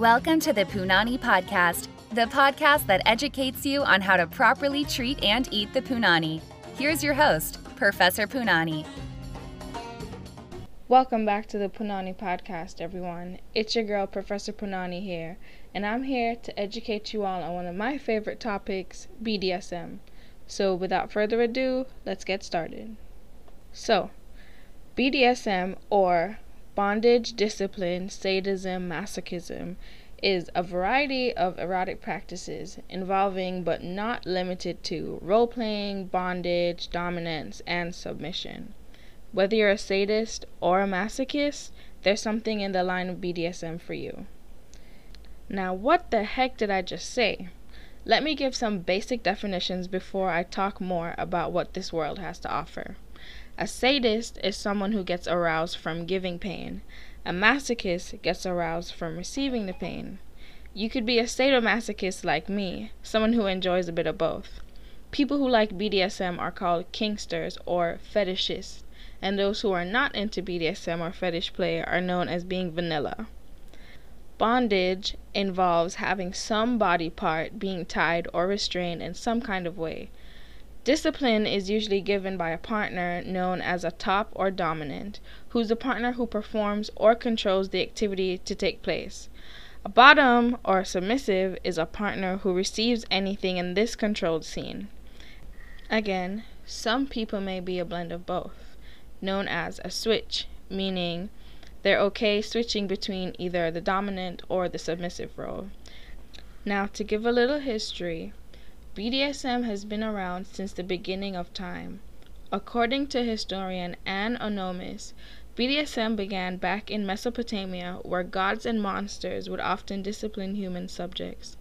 Welcome to the Punani Podcast, the podcast that educates you on how to properly treat and eat the Punani. Here's your host, Professor Punani. Welcome back to the Punani Podcast, everyone. It's your girl, Professor Punani here, and I'm here to educate you all on one of my favorite topics, BDSM. So, without further ado, let's get started. So, BDSM, or Bondage, discipline, sadism, masochism is a variety of erotic practices involving but not limited to role playing, bondage, dominance, and submission. Whether you're a sadist or a masochist, there's something in the line of BDSM for you. Now, what the heck did I just say? Let me give some basic definitions before I talk more about what this world has to offer. A sadist is someone who gets aroused from giving pain. A masochist gets aroused from receiving the pain. You could be a sadomasochist like me, someone who enjoys a bit of both. People who like BDSM are called kinksters or fetishists, and those who are not into BDSM or fetish play are known as being vanilla. Bondage involves having some body part being tied or restrained in some kind of way. Discipline is usually given by a partner known as a top or dominant, who's the partner who performs or controls the activity to take place. A bottom or submissive is a partner who receives anything in this controlled scene. Again, some people may be a blend of both, known as a switch, meaning they're okay switching between either the dominant or the submissive role. Now, to give a little history, BDSM has been around since the beginning of time. According to historian Anne Onomis, BDSM began back in Mesopotamia, where gods and monsters would often discipline human subjects.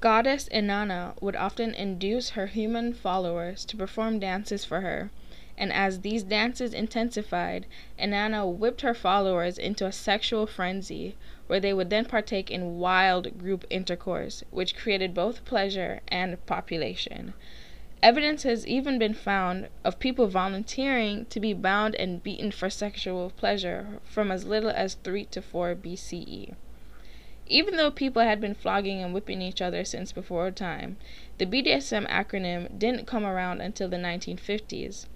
Goddess Inanna would often induce her human followers to perform dances for her, and as these dances intensified, Inanna whipped her followers into a sexual frenzy, where they would then partake in wild group intercourse, which created both pleasure and population. Evidence has even been found of people volunteering to be bound and beaten for sexual pleasure from as little as 3 to 4 BCE. Even though people had been flogging and whipping each other since before time, the BDSM acronym didn't come around until the 1950s.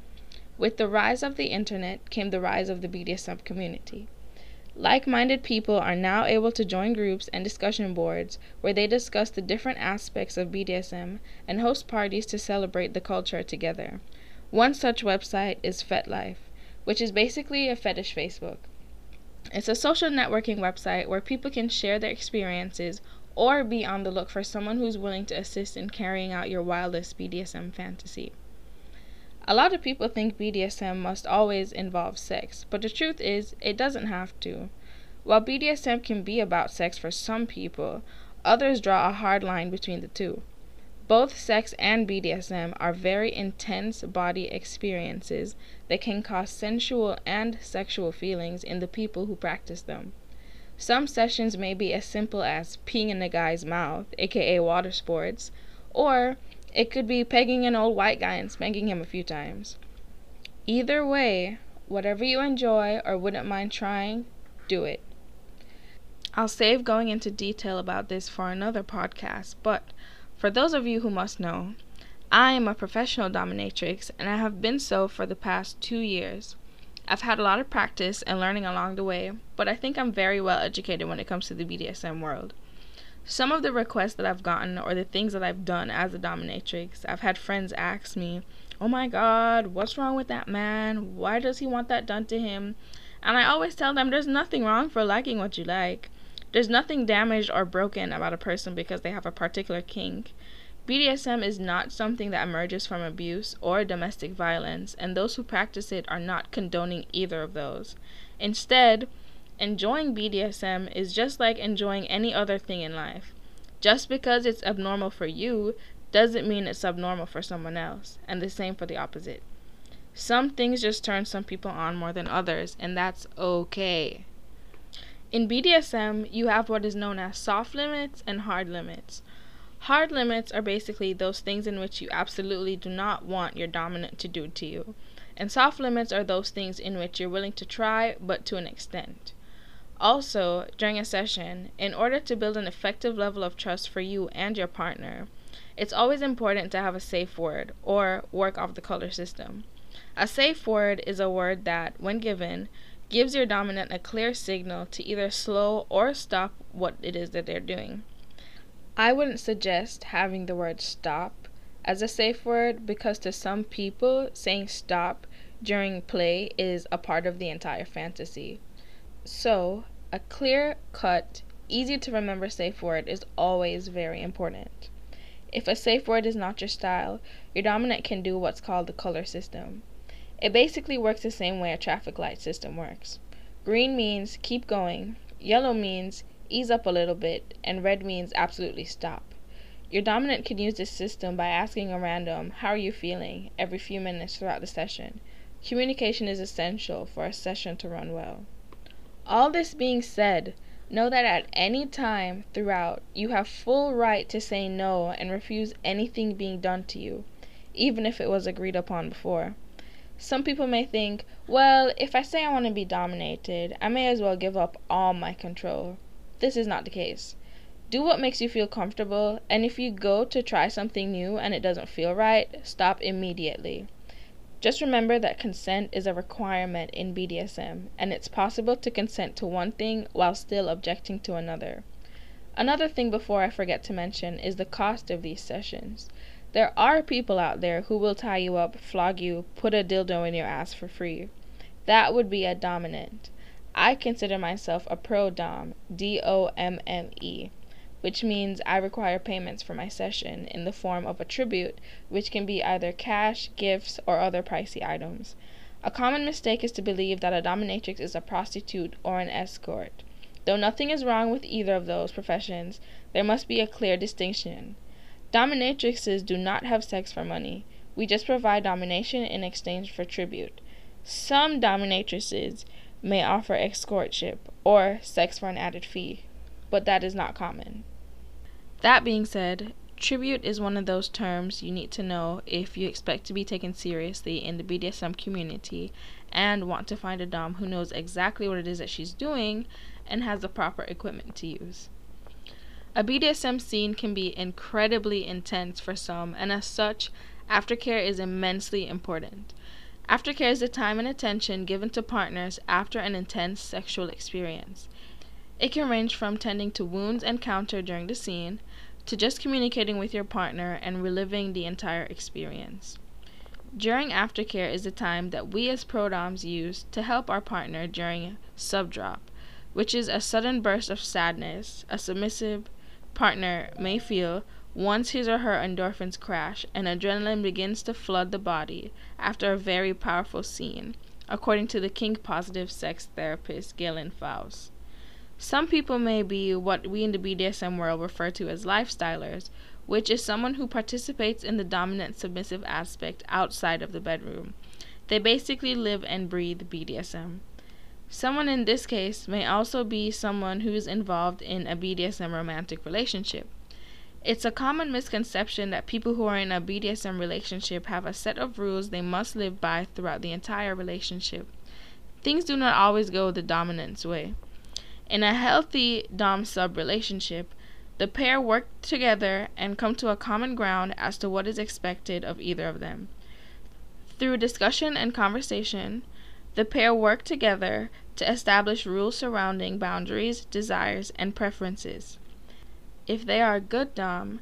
With the rise of the internet came the rise of the BDSM community. Like minded people are now able to join groups and discussion boards where they discuss the different aspects of BDSM and host parties to celebrate the culture together. One such website is FetLife, which is basically a fetish Facebook. It's a social networking website where people can share their experiences or be on the look for someone who's willing to assist in carrying out your wildest BDSM fantasy. A lot of people think BDSM must always involve sex, but the truth is, it doesn't have to. While BDSM can be about sex for some people, others draw a hard line between the two. Both sex and BDSM are very intense body experiences that can cause sensual and sexual feelings in the people who practice them. Some sessions may be as simple as peeing in a guy's mouth, aka water sports, or it could be pegging an old white guy and spanking him a few times. Either way, whatever you enjoy or wouldn't mind trying, do it. I'll save going into detail about this for another podcast, but for those of you who must know, I am a professional dominatrix and I have been so for the past two years. I've had a lot of practice and learning along the way, but I think I'm very well educated when it comes to the BDSM world. Some of the requests that I've gotten or the things that I've done as a dominatrix, I've had friends ask me, Oh my god, what's wrong with that man? Why does he want that done to him? And I always tell them there's nothing wrong for liking what you like. There's nothing damaged or broken about a person because they have a particular kink. BDSM is not something that emerges from abuse or domestic violence, and those who practice it are not condoning either of those. Instead, Enjoying BDSM is just like enjoying any other thing in life. Just because it's abnormal for you doesn't mean it's abnormal for someone else, and the same for the opposite. Some things just turn some people on more than others, and that's okay. In BDSM, you have what is known as soft limits and hard limits. Hard limits are basically those things in which you absolutely do not want your dominant to do to you. And soft limits are those things in which you're willing to try, but to an extent. Also, during a session, in order to build an effective level of trust for you and your partner, it's always important to have a safe word or work off the color system. A safe word is a word that, when given, gives your dominant a clear signal to either slow or stop what it is that they're doing. I wouldn't suggest having the word stop as a safe word because to some people, saying stop during play is a part of the entire fantasy. So, a clear cut, easy to remember safe word is always very important. If a safe word is not your style, your dominant can do what's called the color system. It basically works the same way a traffic light system works. Green means keep going, yellow means ease up a little bit, and red means absolutely stop. Your dominant can use this system by asking a random, How are you feeling? every few minutes throughout the session. Communication is essential for a session to run well. All this being said, Know that at any time throughout you have full right to say no and refuse anything being done to you, even if it was agreed upon before. Some people may think, well, if I say I want to be dominated, I may as well give up all my control. This is not the case. Do what makes you feel comfortable, and if you go to try something new and it doesn't feel right, stop immediately. Just remember that consent is a requirement in BDSM, and it's possible to consent to one thing while still objecting to another. Another thing before I forget to mention is the cost of these sessions. There are people out there who will tie you up, flog you, put a dildo in your ass for free. That would be a dominant. I consider myself a pro dom, D O M M E which means I require payments for my session in the form of a tribute, which can be either cash, gifts, or other pricey items. A common mistake is to believe that a dominatrix is a prostitute or an escort. Though nothing is wrong with either of those professions, there must be a clear distinction. Dominatrixes do not have sex for money. We just provide domination in exchange for tribute. Some dominatrixes may offer escortship or sex for an added fee, but that is not common. That being said, tribute is one of those terms you need to know if you expect to be taken seriously in the BDSM community and want to find a Dom who knows exactly what it is that she's doing and has the proper equipment to use. A BDSM scene can be incredibly intense for some, and as such, aftercare is immensely important. Aftercare is the time and attention given to partners after an intense sexual experience. It can range from tending to wounds encountered during the scene to just communicating with your partner and reliving the entire experience. During aftercare is the time that we as prodoms use to help our partner during subdrop, which is a sudden burst of sadness a submissive partner may feel once his or her endorphins crash and adrenaline begins to flood the body after a very powerful scene, according to the kink positive sex therapist Galen Faust. Some people may be what we in the BDSM world refer to as lifestylers, which is someone who participates in the dominant submissive aspect outside of the bedroom. They basically live and breathe BDSM. Someone in this case may also be someone who is involved in a BDSM romantic relationship. It's a common misconception that people who are in a BDSM relationship have a set of rules they must live by throughout the entire relationship. Things do not always go the dominant's way. In a healthy Dom sub relationship, the pair work together and come to a common ground as to what is expected of either of them. Through discussion and conversation, the pair work together to establish rules surrounding boundaries, desires, and preferences. If they are a good Dom,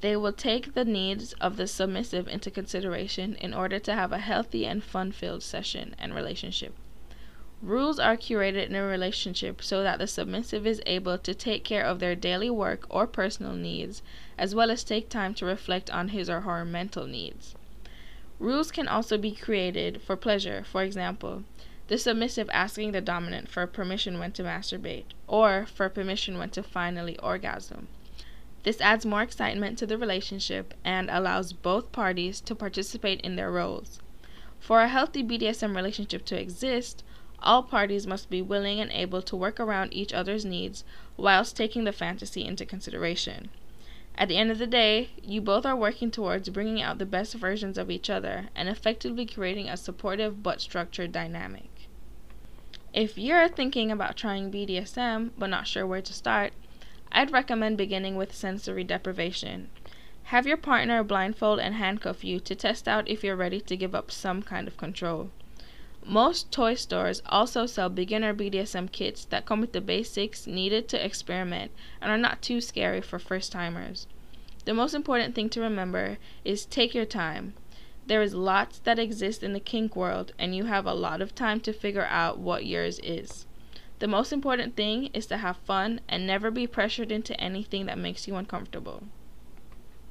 they will take the needs of the submissive into consideration in order to have a healthy and fun filled session and relationship. Rules are curated in a relationship so that the submissive is able to take care of their daily work or personal needs, as well as take time to reflect on his or her mental needs. Rules can also be created for pleasure, for example, the submissive asking the dominant for permission when to masturbate, or for permission when to finally orgasm. This adds more excitement to the relationship and allows both parties to participate in their roles. For a healthy BDSM relationship to exist, all parties must be willing and able to work around each other's needs whilst taking the fantasy into consideration. At the end of the day, you both are working towards bringing out the best versions of each other and effectively creating a supportive but structured dynamic. If you're thinking about trying BDSM but not sure where to start, I'd recommend beginning with sensory deprivation. Have your partner blindfold and handcuff you to test out if you're ready to give up some kind of control. Most toy stores also sell beginner BDSM kits that come with the basics needed to experiment and are not too scary for first timers. The most important thing to remember is take your time. There is lots that exist in the kink world, and you have a lot of time to figure out what yours is. The most important thing is to have fun and never be pressured into anything that makes you uncomfortable.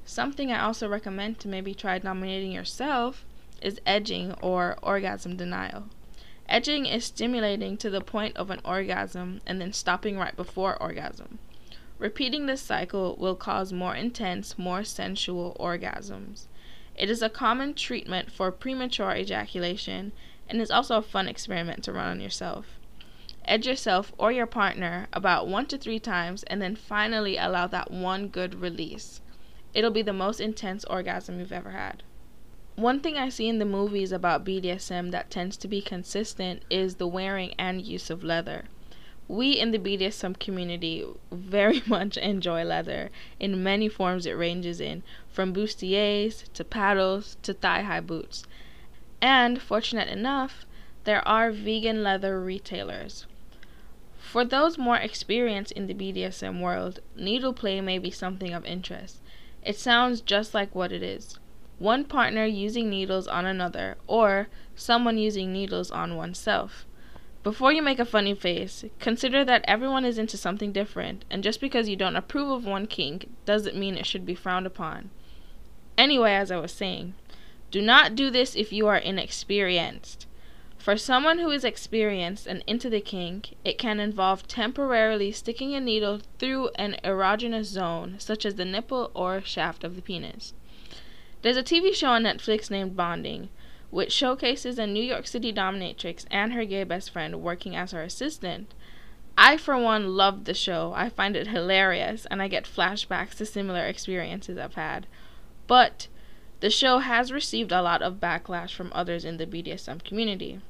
Something I also recommend to maybe try dominating yourself is edging or orgasm denial. Edging is stimulating to the point of an orgasm and then stopping right before orgasm. Repeating this cycle will cause more intense, more sensual orgasms. It is a common treatment for premature ejaculation and is also a fun experiment to run on yourself. Edge yourself or your partner about one to three times and then finally allow that one good release. It'll be the most intense orgasm you've ever had. One thing I see in the movies about BDSM that tends to be consistent is the wearing and use of leather. We in the BDSM community very much enjoy leather in many forms it ranges in, from bustiers to paddles to thigh high boots. And, fortunate enough, there are vegan leather retailers. For those more experienced in the BDSM world, needle play may be something of interest. It sounds just like what it is one partner using needles on another, or someone using needles on oneself. Before you make a funny face, consider that everyone is into something different, and just because you don't approve of one kink doesn't mean it should be frowned upon. Anyway, as I was saying, do not do this if you are inexperienced. For someone who is experienced and into the kink, it can involve temporarily sticking a needle through an erogenous zone, such as the nipple or shaft of the penis. There's a TV show on Netflix named Bonding, which showcases a New York City dominatrix and her gay best friend working as her assistant. I, for one, loved the show. I find it hilarious, and I get flashbacks to similar experiences I've had. But the show has received a lot of backlash from others in the BDSM community.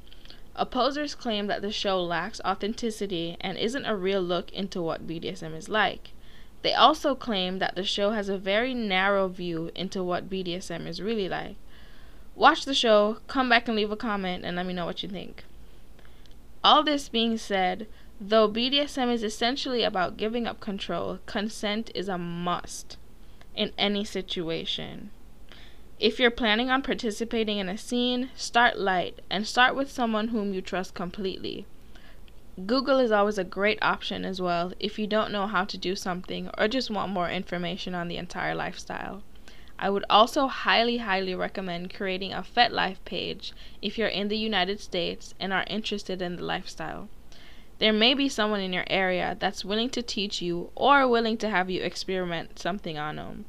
Opposers claim that the show lacks authenticity and isn't a real look into what BDSM is like. They also claim that the show has a very narrow view into what BDSM is really like. Watch the show, come back and leave a comment, and let me know what you think. All this being said, though BDSM is essentially about giving up control, consent is a must in any situation. If you're planning on participating in a scene, start light and start with someone whom you trust completely. Google is always a great option as well if you don't know how to do something or just want more information on the entire lifestyle. I would also highly, highly recommend creating a FetLife page if you're in the United States and are interested in the lifestyle. There may be someone in your area that's willing to teach you or willing to have you experiment something on them.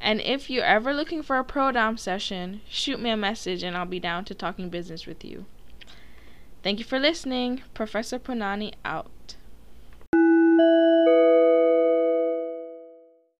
And if you're ever looking for a pro dom session, shoot me a message and I'll be down to talking business with you. Thank you for listening. Professor Punani out.